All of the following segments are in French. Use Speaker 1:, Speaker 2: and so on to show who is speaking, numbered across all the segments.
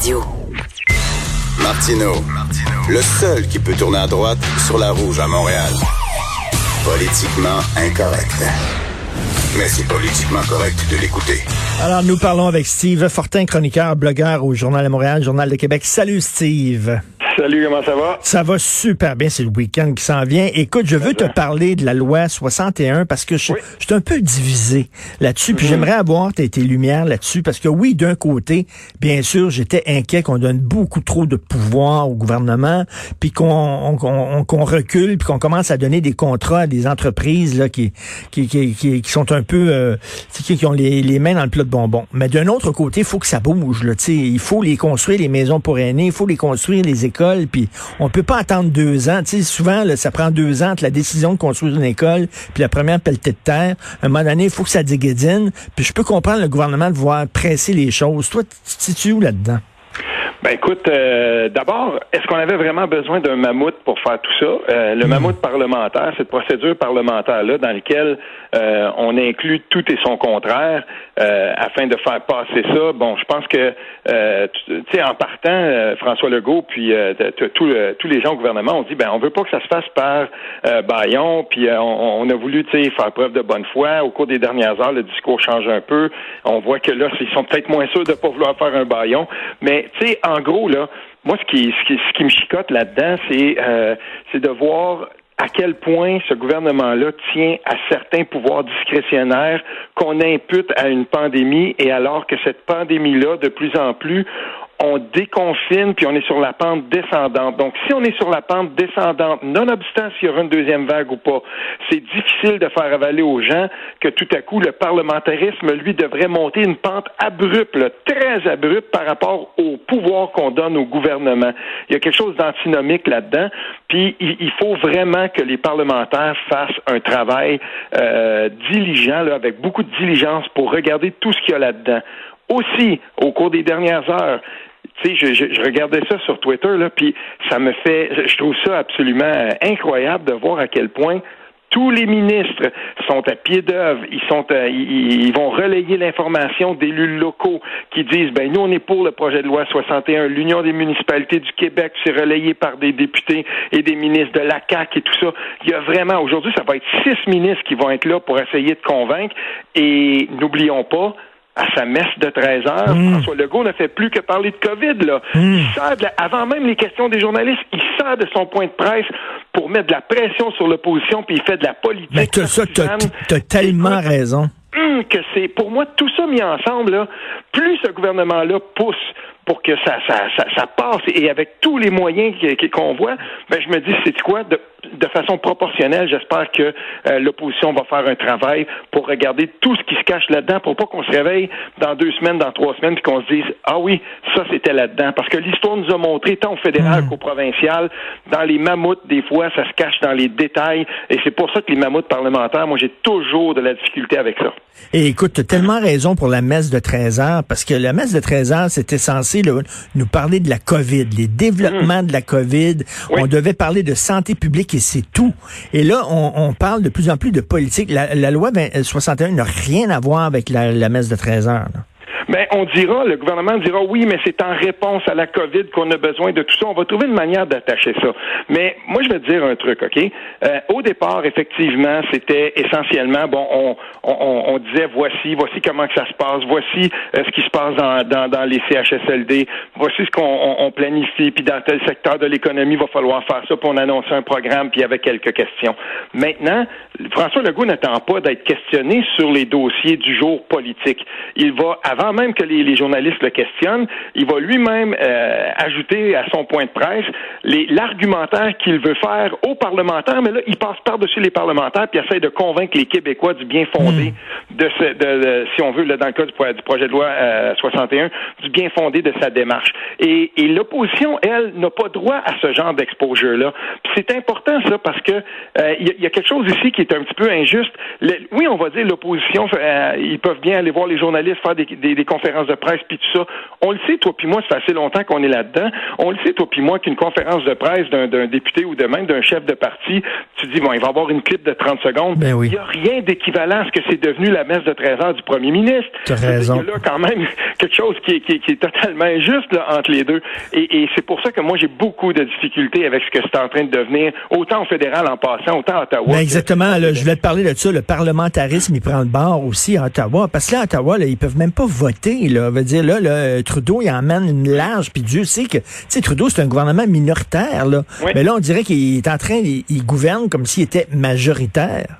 Speaker 1: Radio. Martino, le seul qui peut tourner à droite sur la rouge à Montréal. Politiquement incorrect. Mais c'est politiquement correct de l'écouter.
Speaker 2: Alors, nous parlons avec Steve Fortin, chroniqueur, blogueur au Journal de Montréal, Journal de Québec. Salut, Steve.
Speaker 3: Salut, comment ça va?
Speaker 2: Ça va super bien, c'est le week-end qui s'en vient. Écoute, je veux te parler de la loi 61 parce que je, suis un peu divisé là-dessus, puis mhm. j'aimerais avoir tes, tes lumières là-dessus parce que oui, d'un côté, bien sûr, j'étais inquiet qu'on donne beaucoup trop de pouvoir au gouvernement, puis qu'on recule, puis qu'on commence à donner des contrats à des entreprises là qui qui, qui, qui, sont un peu euh, qui, ont les, les, mains dans le plat de bonbons. Mais d'un autre côté, il faut que ça bouge là, il faut les construire les maisons pour aînés, il faut les construire les écoles puis on peut pas attendre deux ans. Tu souvent, ça prend deux ans entre la décision de construire une école puis la première pelletée de terre. Un moment donné, il faut que ça déguédine. Puis je peux comprendre le gouvernement de voir presser les choses. Toi, tu te situes où là-dedans?
Speaker 3: Ben écoute, euh, d'abord, est-ce qu'on avait vraiment besoin d'un mammouth pour faire tout ça? Euh, le hmm. mammouth parlementaire, cette procédure parlementaire-là dans laquelle euh, on inclut tout et son contraire afin de faire passer ça. Bon, je pense que, tu sais, en partant, François Legault, puis tous les gens au gouvernement ont dit, ben on veut pas que ça se fasse par Bayon, puis on, a voulu, tu sais, faire preuve de bonne foi. Au cours des dernières heures, le discours change un peu. On voit que là, ils sont peut-être moins sûrs de pas vouloir faire un Bayon, mais tu sais, en gros, moi, ce qui, me chicote là-dedans, euh, c'est de voir à quel point ce gouvernement-là tient à certains pouvoirs discrétionnaires qu'on impute à une pandémie et alors que cette pandémie-là, de plus en plus, on déconfine, puis on est sur la pente descendante. Donc, si on est sur la pente descendante, nonobstant s'il y aura une deuxième vague ou pas, c'est difficile de faire avaler aux gens que tout à coup, le parlementarisme, lui, devrait monter une pente abrupte, très abrupte par rapport au pouvoir qu'on donne au gouvernement. Il y a quelque chose d'antinomique là-dedans, puis il, faut vraiment que les parlementaires fassent un travail euh, diligent, avec beaucoup de diligence pour regarder tout ce qu'il y a là-dedans aussi, au cours des dernières heures, tu sais, je, je, regardais ça sur Twitter, là, puis ça me fait, je trouve ça absolument euh, incroyable de voir à quel point tous les ministres sont à pied d'œuvre, ils sont, euh, ils, vont relayer l'information d'élus locaux qui disent, ben nous on est pour le projet de loi 61, l'Union des municipalités du Québec, c'est relayé par des députés et des ministres de la CAC et tout ça. Il y a vraiment aujourd'hui, ça va être six ministres qui vont être là pour essayer de convaincre. Et n'oublions pas, à sa messe de 13 heures, hmm. François Legault ne fait plus que parler de COVID. Là. Hmm. Il avant même les questions des journalistes, il sort de son point de presse pour mettre de la pression sur l'opposition, puis il fait de la politique.
Speaker 2: Mais tu as, tellement raison.
Speaker 3: Hmm, que c'est, pour moi, tout ça mis ensemble, là, plus ce gouvernement-là pousse pour que ça, ça, ça, passe et avec tous les moyens qu'on voit, ben, je me dis, c'est quoi, de, de façon proportionnelle, j'espère que euh, l'opposition va faire un travail pour regarder tout ce qui se cache là-dedans pour pas qu'on se réveille dans deux semaines, dans trois semaines, puis qu'on se dise ah oui, ça c'était là-dedans. Parce que l'histoire nous a montré, tant au fédéral hmm. qu'au provincial, dans les mammouths, des fois, ça se cache dans les détails. Et c'est pour ça que les mammouths parlementaires, moi j'ai toujours de la difficulté avec ça.
Speaker 2: Et écoute, tu as tellement raison pour la messe de 13 heures, parce que la messe de 13 heures, c'était censé nous parler de la COVID, les développements hmm. de la COVID. On devait parler de santé publique et c'est tout. Et là, on, parle de plus en plus de politique. La, loi 61 n'a rien à voir avec la, la messe de 13 heures.
Speaker 3: Ben, on dira, le gouvernement dira oui, mais c'est en réponse à la COVID qu'on a besoin de tout ça. On va trouver une manière d'attacher ça. Mais moi, je vais te dire un truc, OK? Euh, au départ, effectivement, c'était essentiellement, bon, on, on, on, disait voici, voici comment que ça se passe, voici euh, ce qui se passe dans, dans, dans les CHSLD, voici ce qu'on on, planifie, puis dans tel secteur de l'économie, il va falloir faire ça, pour on annoncer un programme, puis avec quelques questions. Maintenant, François Legault n'attend pas d'être questionné sur les dossiers du jour politique. Il va, avant même que les, journalistes le questionnent, il va lui-même euh, ajouter à son point de presse l'argumentaire qu'il veut faire aux parlementaires, mais là, il passe par-dessus les parlementaires puis essaie de convaincre les Québécois du bien fondé hmm. de, ce, de, si on veut, là, dans le cas du, projet de loi 61, euh, du bien fondé de sa démarche. Et, et l'opposition, elle, n'a pas droit à ce genre d'exposure-là. c'est important, ça, parce que euh, il y, a quelque chose ici qui est un petit peu injuste. oui, on va dire l'opposition, ils peuvent bien aller voir les journalistes, faire des, des, conférences de presse, puis tout ça. On le sait, toi puis moi, ça fait assez longtemps qu'on est là-dedans. On le sait, toi puis moi, qu'une conférence de presse d'un député ou de même d'un chef de parti, tu dis, bon, il va avoir une clip de 30 secondes.
Speaker 2: Ben
Speaker 3: il n'y a rien d'équivalent à ce que c'est devenu la messe de 13 heures du premier ministre.
Speaker 2: Tu as raison.
Speaker 3: Là quand même quelque chose qui est, qui est, totalement injuste là, entre les deux. Et, et c'est pour ça que moi, j'ai beaucoup de difficultés avec ce que c'est en train de devenir, autant au fédéral en passant, autant à Ottawa.
Speaker 2: Ben exactement. je voulais te parler de ça. Le parlementarisme, il prend le bord aussi à Ottawa. Parce que là, à Ottawa, là, ils peuvent même pas voter. Là. veut dire, là, là, Trudeau, il emmène une large, puis Dieu sait que, tu sais, Trudeau, c'est un gouvernement minoritaire. Là. Mais là, on dirait qu'il est en train, il, gouverne comme s'il était majoritaire.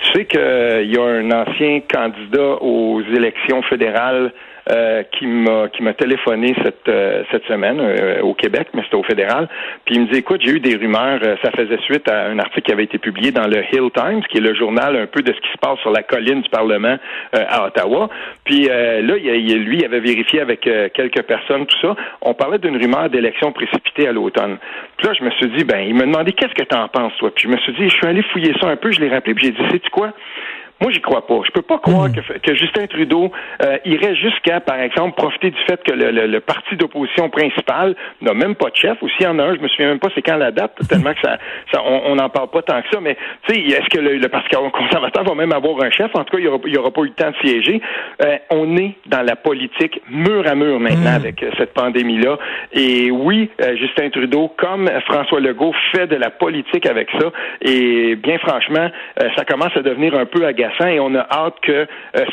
Speaker 3: Tu sais qu'il y a un ancien candidat aux élections fédérales euh, qui m'a qui m'a téléphoné cette euh, cette semaine euh, au Québec, mais c'était au fédéral. Puis il me dit écoute, j'ai eu des rumeurs. ça faisait suite à un article qui avait été publié dans le Hill Times, qui est le journal un peu de ce qui se passe sur la colline du Parlement à Ottawa. Puis là, il, lui, il avait vérifié avec quelques personnes tout ça. On parlait d'une rumeur d'élection précipitée à l'automne. Puis là, je me suis dit ben, il m'a demandé qu'est-ce que tu en penses toi? Puis je me suis dit, je suis allé fouiller ça un peu. Je l'ai rappelé. Puis j'ai dit, tu quoi? Moi, j'y crois pas. Je peux pas croire hmm. que, Justin Trudeau euh, irait jusqu'à, par exemple, profiter du fait que le, parti d'opposition principal n'a même pas de chef. Ou s'il y en a un, je me souviens même pas c'est quand la date, tellement que ça, on n'en parle pas tant que ça. Mais tu sais, est-ce que le, Parti conservateur va même avoir un chef? En tout cas, il n'y aura, aura, pas eu le temps de siéger. Euh, on est dans la politique mur à mur maintenant hmm. avec euh, cette pandémie-là. Et oui, Justin Trudeau, comme François Legault, fait de la politique avec ça. Et bien franchement, ça commence à devenir un peu agaçant et on a hâte que euh,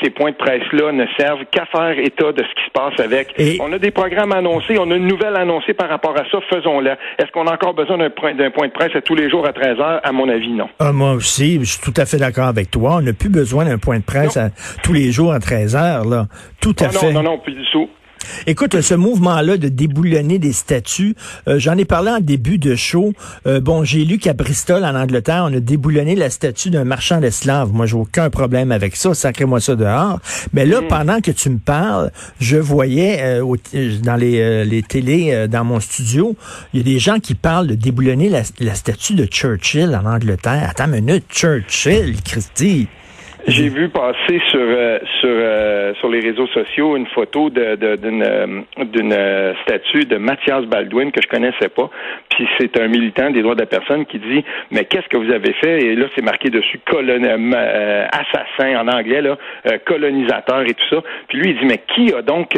Speaker 3: ces points de presse-là ne servent qu'à faire état de ce qui se passe avec. On a des programmes annoncés, on a une nouvelle annoncée par rapport à ça, faisons-le. Est-ce qu'on a encore besoin d'un point, point, de presse à tous les jours à 13 heures? À mon avis, non.
Speaker 2: Ah, moi aussi, je suis tout à fait d'accord avec toi. On n'a plus besoin d'un point de presse à, tous les jours à 13 heures, là. Tout à
Speaker 3: ah,
Speaker 2: fait.
Speaker 3: Non, non, non, plus du tout.
Speaker 2: Écoute, ce mouvement-là de déboulonner des statues, euh, j'en ai parlé en début de show. Euh, bon, j'ai lu qu'à Bristol, en Angleterre, on a déboulonné la statue d'un marchand d'esclaves. Moi, j'ai aucun problème avec ça. Sacrez-moi ça dehors. Mais là, mm. pendant que tu me parles, je voyais euh, dans les, les télés, dans mon studio, il y a des gens qui parlent de déboulonner la, la statue de Churchill en Angleterre. Attends une minute, Churchill, Christy.
Speaker 3: J'ai vu passer sur euh, sur euh, sur les réseaux sociaux une photo d'une euh, d'une statue de Mathias Baldwin que je connaissais pas. Puis c'est un militant des droits de la personne qui dit mais qu'est-ce que vous avez fait Et là c'est marqué dessus colon assassin en anglais là colonisateur et tout ça. Puis lui il dit mais qui a donc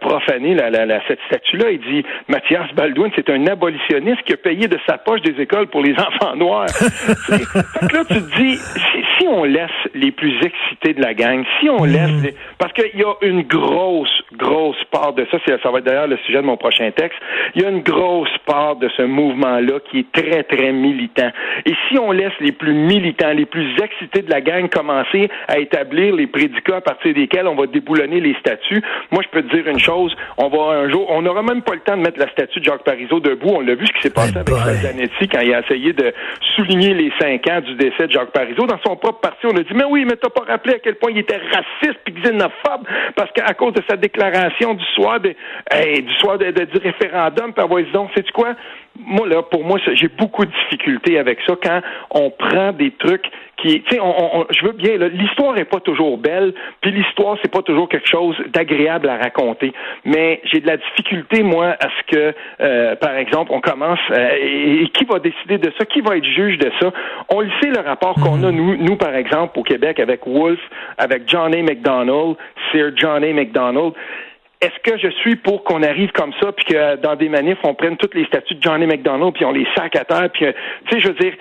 Speaker 3: profané la, la, cette statue là Il dit Mathias Baldwin c'est un abolitionniste qui a payé de sa poche des écoles pour les enfants noirs. donc là tu te dis si, si on laisse les les plus excités de la gang, si on laisse... Hmm. Parce qu'il y a une grosse, grosse part de ça, ça va être d'ailleurs le sujet de mon prochain texte, il y a une grosse part de ce mouvement-là qui est très, très militant. Et si on laisse les plus militants, les plus excités de la gang commencer à établir les prédicats à partir desquels on va déboulonner les statuts, moi, je peux te dire une chose, on va un jour, on n'aura même pas le temps de mettre la statue de Jacques Parizeau debout. On l'a vu ce qui s'est passé avec Zanetti quand il a essayé de souligner les cinq ans du décès de Jacques Parizeau. Dans son propre on a dit, mais oui, mais t'as pas rappelé à quel point il était raciste puis xénophobe parce qu'à cause de sa déclaration du soir du soir du référendum, puis avoir donc, c'est quoi? Moi, là, pour moi, j'ai beaucoup de difficultés avec ça quand on prend des trucs qui, tu sais, on, je veux bien, l'histoire est pas toujours belle, puis l'histoire c'est pas toujours quelque chose d'agréable à raconter. Mais j'ai de la difficulté moi à ce que, euh, par exemple, on commence euh, et, qui va décider de ça, qui va être juge de ça? On le sait le rapport qu'on a mhm. nous, nous par exemple au Québec avec Wolfe, avec John A. McDonald, Sir John A. McDonald est-ce que je suis pour qu'on arrive comme ça, puis que dans des manifs, on prenne toutes les statuts de Johnny McDonald, puis on les sac à terre, puis, tu sais, je veux dire,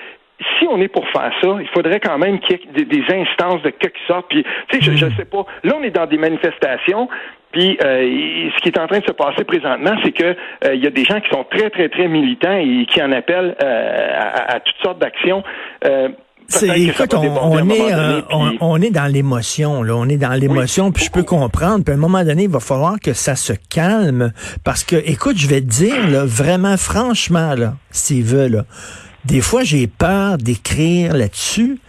Speaker 3: si on est pour faire ça, il faudrait quand même qu'il y ait des, instances de quelque sorte. Puis, tu sais, je, ne sais pas. Là, on est dans des manifestations. Puis, euh, ce qui est en train de se passer présentement, c'est que euh, il y a des gens qui sont très, très, très militants et qui en appellent euh, à, toutes sortes d'actions
Speaker 2: écoute, on, est, euh, on, est dans l'émotion, là. On est dans l'émotion, puis je peux comprendre. Puis à un moment donné, il va falloir que ça se calme. Parce que, écoute, je vais te dire, là, vraiment, franchement, là, veut, là, des fois, j'ai peur d'écrire là-dessus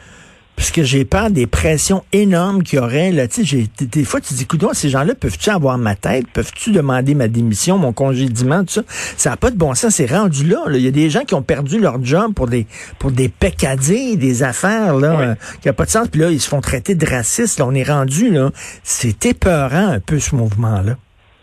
Speaker 2: parce que j'ai peur des pressions énormes qu'il y aurait. Là. Tu sais, des fois, tu te dis, écoute, ces gens-là, peuvent-tu avoir ma tête? Peuvent-tu demander ma démission, mon congédiement, tout ça? Ça n'a pas de bon sens. C'est rendu là, Il y a des gens qui ont perdu leur job pour des pour des peccadilles, des affaires là, euh, qui n'ont pas de sens. Puis là, ils se font traiter de racistes. Là, on est rendu, là. C'est épeurant un peu ce mouvement-là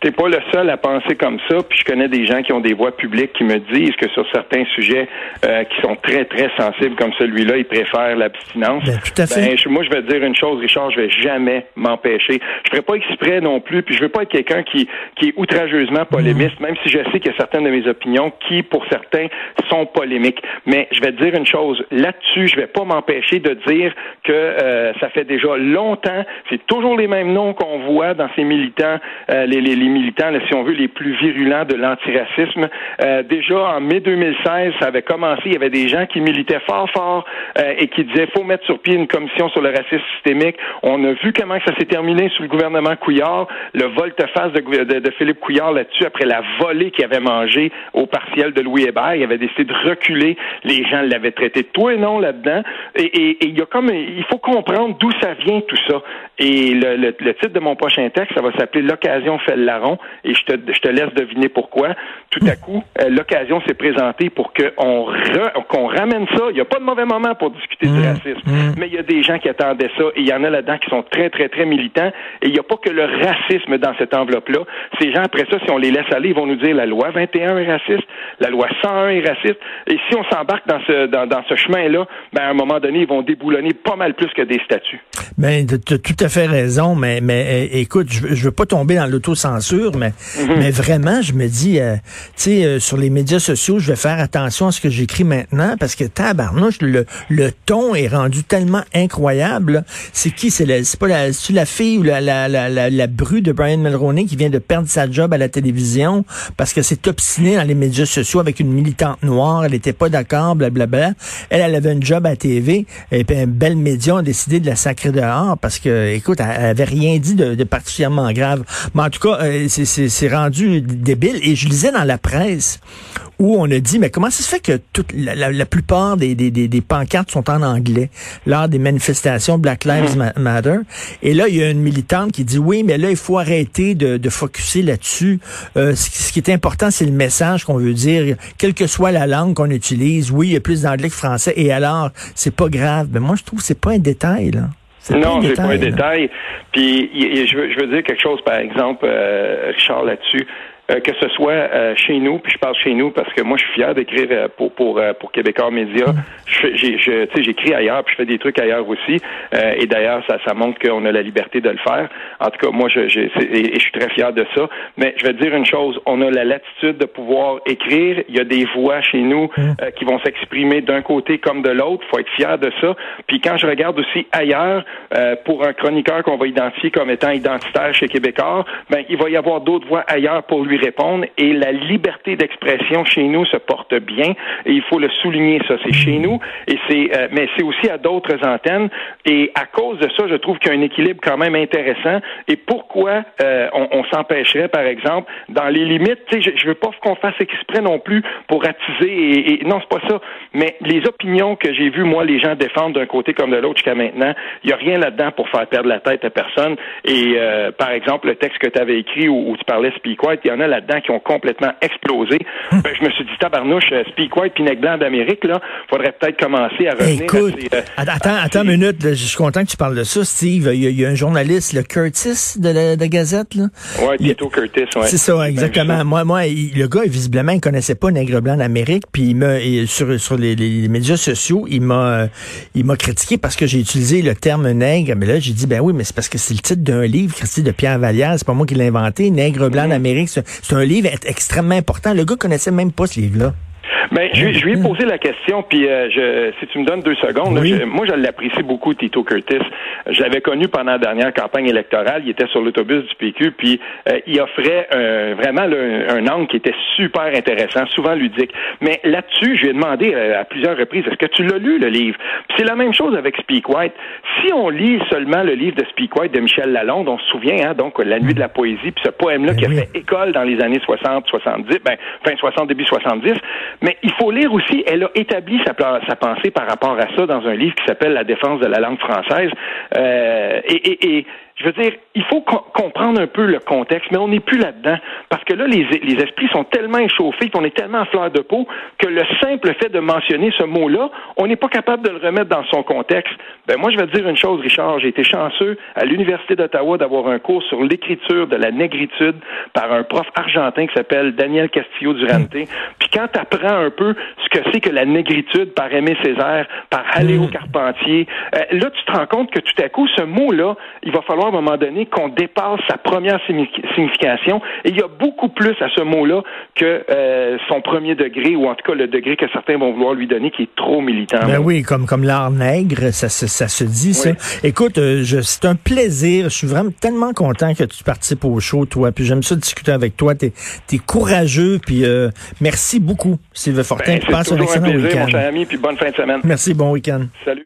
Speaker 3: t'es pas le seul à penser comme ça. Puis je connais des gens qui ont des voix publiques qui me disent que sur certains sujets euh, qui sont très très sensibles comme celui-là, ils préfèrent l'abstinence.
Speaker 2: Ben, tout à fait.
Speaker 3: Ben, moi, je vais te dire une chose, Richard, je vais jamais m'empêcher. Je ferai pas exprès non plus. Puis je veux pas être quelqu'un qui qui est outrageusement polémiste, même si je sais qu'il y a certaines de mes opinions qui, pour certains, sont polémiques. Mais je vais te dire une chose. Là-dessus, je vais pas m'empêcher de dire que euh, ça fait déjà longtemps. C'est toujours les mêmes noms qu'on voit dans ces militants, euh, les, les, les militants, si on veut, les plus virulents de l'antiracisme. Euh, déjà en mai 2016, ça avait commencé, il y avait des gens qui militaient fort, fort euh, et qui disaient faut mettre sur pied une commission sur le racisme systémique. On a vu comment ça s'est terminé sous le gouvernement Couillard, le volte-face de, de, Philippe Couillard là-dessus après la volée qu'il avait mangée au partiel de Louis Hébert. Il avait décidé de reculer. Les gens l'avaient traité de tout et non là-dedans. Et, il y a comme, il faut comprendre d'où ça vient tout ça. Et le, le, titre de mon prochain texte, ça va s'appeler L'occasion fait le et je te, je te laisse deviner pourquoi. Tout à coup, euh, l'occasion s'est présentée pour qu'on qu'on ramène ça. Il n'y a pas de mauvais moment pour discuter du mmh. racisme, mmh. mais il y a des gens qui attendaient ça et il y en a là-dedans qui sont très, très, très militants et il n'y a pas que le racisme dans cette enveloppe-là. Ces gens, après ça, si on les laisse aller, ils vont nous dire la loi 21 est raciste, la loi 101 est raciste et si on s'embarque dans ce, dans, dans ce chemin-là, ben, à un moment donné, ils vont déboulonner pas mal plus que des statuts.
Speaker 2: Ben, tu as tout à fait raison, mais, mais eh, écoute, je, je veux pas tomber dans l'autocensure, mais, mhm. mais vraiment, je me dis, euh, tu sais, euh, sur les médias sociaux, je vais faire attention à ce que j'écris maintenant parce que tabarnouche, le, le ton est rendu tellement incroyable. C'est qui? C'est pas la, la fille ou la, la, la, la, bru de Brian Mulroney qui vient de perdre sa job à la télévision parce que c'est obstiné dans les médias sociaux avec une militante noire. Elle n'était pas d'accord, blablabla. Elle, elle avait un job à TV et puis un bel média a décidé de la sacrer dehors parce que, écoute, elle avait rien dit de, de particulièrement grave. Mais en tout cas, euh, c'est rendu débile. Et je lisais dans la presse où on a dit, mais comment ça se fait que toute la, plupart des, des, des, pancartes sont en anglais lors des manifestations Black Lives hmm. Matter? Et là, il y a une militante qui dit, oui, mais là, il faut arrêter de, de focuser là-dessus. Euh, ce, qui est important, c'est le message qu'on veut dire, quelle que soit la langue qu'on utilise. Oui, il y a plus d'anglais que français. Et alors, c'est pas grave. Mais moi, je trouve que c'est pas un détail, là.
Speaker 3: Non, c'est pas un détail. Puis je veux, je veux dire quelque chose, par exemple, euh, Richard, là-dessus. Euh, que ce soit euh, chez nous, puis je parle chez nous parce que moi je suis fier d'écrire euh, pour pour pour Québécois Média. J'écris ailleurs, puis je fais des trucs ailleurs aussi. et d'ailleurs, ça ça montre qu'on a la liberté de le faire. En tout cas, moi je, je et, je suis très fier de ça. Mais je vais te dire une chose, on a la latitude de pouvoir écrire. Il y a des voix chez nous qui vont s'exprimer d'un côté comme de l'autre. Faut être fier de ça. Puis quand je regarde aussi ailleurs, pour un chroniqueur qu'on va identifier comme étant identitaire chez Québécois, ben il va y avoir d'autres voix ailleurs pour lui répondre. Et la liberté d'expression chez nous se porte bien. Et il faut le souligner ça c'est chez nous. Et c'est euh, mais c'est aussi à d'autres antennes. Et à cause de ça je trouve qu'il y a un équilibre quand même intéressant. Et pourquoi euh, on, s'empêcherait par exemple dans les limites tu sais je, je veux pas qu'on fasse exprès non plus pour attiser et, non c'est pas ça. Mais les opinions que j'ai vues moi les gens défendre d'un côté comme de l'autre jusqu'à maintenant il y a rien là-dedans pour faire perdre la tête à personne. Et euh, par exemple le texte que tu avais écrit où, tu parlais speak white il y en a là-dedans qui ont complètement explosé. Hum. Ben, je me suis dit, tabarnouche, euh, Speak White puis Blanc d'Amérique, là, faudrait peut-être commencer à revenir
Speaker 2: Écoute, euh, attends, attends une minute, je suis content que tu parles de ça, Steve. Il y a, un journaliste, le Curtis de la Gazette, là.
Speaker 3: Ouais, bientôt Curtis, ouais.
Speaker 2: C'est ça, exactement. Moi, moi, le gars, visiblement, il connaissait pas Nègre Blanc d'Amérique, puis il m'a, sur, sur les, médias sociaux, il m'a, il m'a critiqué parce que j'ai utilisé le terme nègre. Mais là, j'ai dit, ben oui, mais c'est parce que c'est le titre d'un livre, Christy de Pierre Vallière, c'est pas moi qui l'ai inventé. Nègre Blanc mm-hmm. d'Amérique, c'est un livre extrêmement important. Le gars connaissait même pas ce livre-là.
Speaker 3: Ben, je, je, lui ai posé la question, puis euh, je, si tu me donnes deux secondes, moi je l'apprécie beaucoup, Tito Curtis. Je l'avais connu pendant la dernière campagne électorale. Il était sur l'autobus du PQ, puis euh, il offrait vraiment un angle qui était super intéressant, souvent ludique. Mais là-dessus, je lui ai demandé euh, à plusieurs reprises, est-ce que tu l'as lu, le livre? c'est la même chose avec Speak White. Si on lit seulement le livre de Speak White de Michel Lalonde, on se souvient, hein, donc La nuit de la poésie, puis ce poème-là qui a fait école dans les années 60, 70, ben, fin 60, début 70. Mais il faut lire aussi, elle a établi sa, pensée par rapport à ça dans un livre qui s'appelle La défense de la langue française. Euh, et je veux dire, il faut comprendre un peu le contexte, mais on n'est plus là-dedans. Parce que là, les, les esprits sont tellement échauffés, qu'on est tellement à fleur de peau, que le simple fait de mentionner ce mot-là, on n'est pas capable de le remettre dans son contexte. Ben moi, je vais te dire une chose, Richard. J'ai été chanceux à l'Université d'Ottawa d'avoir un cours sur l'écriture de la négritude par un prof argentin qui s'appelle Daniel Castillo Durante. Puis quand tu apprends un peu ce que c'est que la négritude par Aimé Césaire, par Aléo mm. Carpentier, euh, là, tu te rends compte que tout à coup, ce mot-là, il va falloir à un moment donné qu'on dépasse sa première signification. Et il y a beaucoup plus à ce mot-là que euh, son premier degré, ou en tout cas le degré que certains vont vouloir lui donner, qui est trop militant.
Speaker 2: Ben oui, comme comme l'art nègre, ça, ça, se dit ça. Écoute, euh, c'est un plaisir. Je suis vraiment tellement content que tu participes au show, toi. Puis j'aime ça discuter avec toi. T'es es courageux. Puis euh, merci beaucoup, Sylvain Fortin.
Speaker 3: Ben, passe un excellent week-end. Mon cher ami, puis bonne fin de semaine.
Speaker 2: Merci, bon week-end.
Speaker 3: Salut.